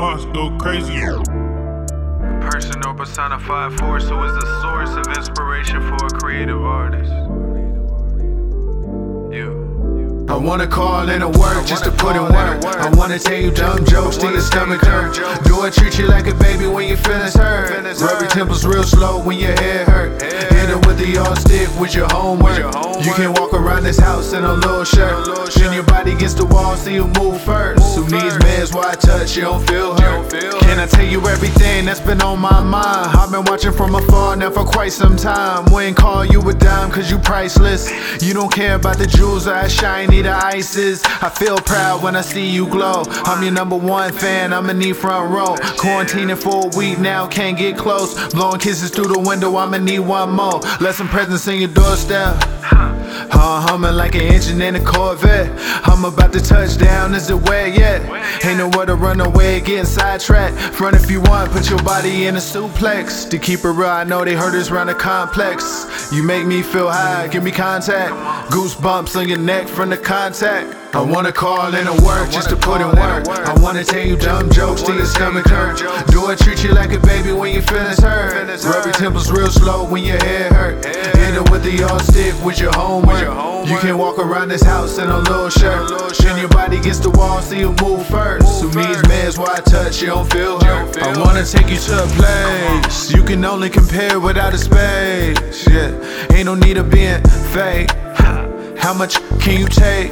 thoughts go crazy. Personal personified force who is the source of inspiration for a creative artist. You. I wanna call in a work just to put in work. I wanna tell you dumb jokes till your stomach hurt. Do I treat you like a baby when your feelings hurt? Rub your temples real slow when your head hurt. Hit it with the yard stick with your homework. You can walk around this house in a little shirt. Then your body against the wall, so you move first. Who needs meds? Why I touch? You don't feel hurt. Can I tell you everything that's been on my mind? I've been watching from afar now for quite some time. Wouldn't call you a dime cause you priceless. You don't care about the jewels or how shiny the ice is. I feel proud when I see you glow. I'm your number one fan, I'ma need front row. Quarantining for a week now, can't get close. Blowing kisses through the window, I'ma need one more. Let some presents in your doorstep. Huh, humming like an engine in a Corvette. I'm about to touch down, is it wet yet? Ain't nowhere to run away, getting sidetracked. Run if you want, put your body in a suplex. To keep it real, I know they heard us round the complex. You make me feel high, give me contact. Goosebumps on your neck from the contact. I wanna call in a work just to put in work. I wanna tell you dumb jokes till your stomach hurt. Do I treat you like a baby when your feelings hurt? Rub your temples real slow when your head hurt. Hit it with the yard stick with your homework. You can walk around this house in a little shirt. Then your body gets the wall, so you move first. Who needs meds? Why I touch? You don't feel hurt. I wanna take you to a place you can only compare without a space. Yeah, ain't no need of being fake. How much can you take?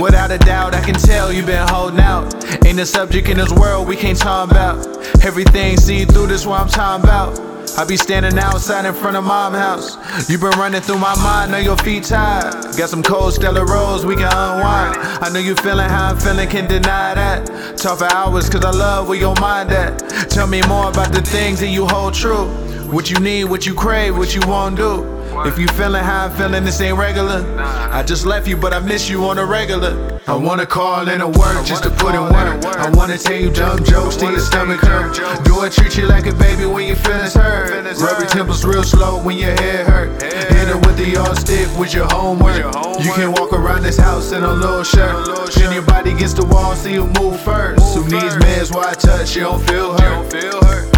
Without a doubt, I can tell you've been holding out. Ain't a subject in this world we can't talk about. Everything see through this, what I'm talking about. I be standing outside in front of mom house. You been running through my mind, know your feet tired. Got some cold Stella Rosa, we can unwind. I know you feeling how I'm feeling, can't deny that. Talk for hours, cause I love where your mind at. Tell me more about the things that you hold true. What you need, what you crave, what you won't do. If you feeling how I'm feeling, this ain't regular. I just left you, but I miss you on a regular. I wanna call in a work just to put in work. I wanna tell you dumb jokes till your stomach hurt. Do I treat you like a baby when your feelings hurt? Rub your temples real slow when your head hurt. Hit it with the yard stick with your homework. You can walk around this house in a little shirt. Then your body against the wall, so you move first. Who needs meds? Why touch? You don't feel hurt.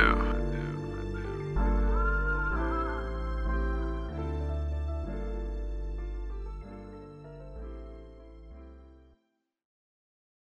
do.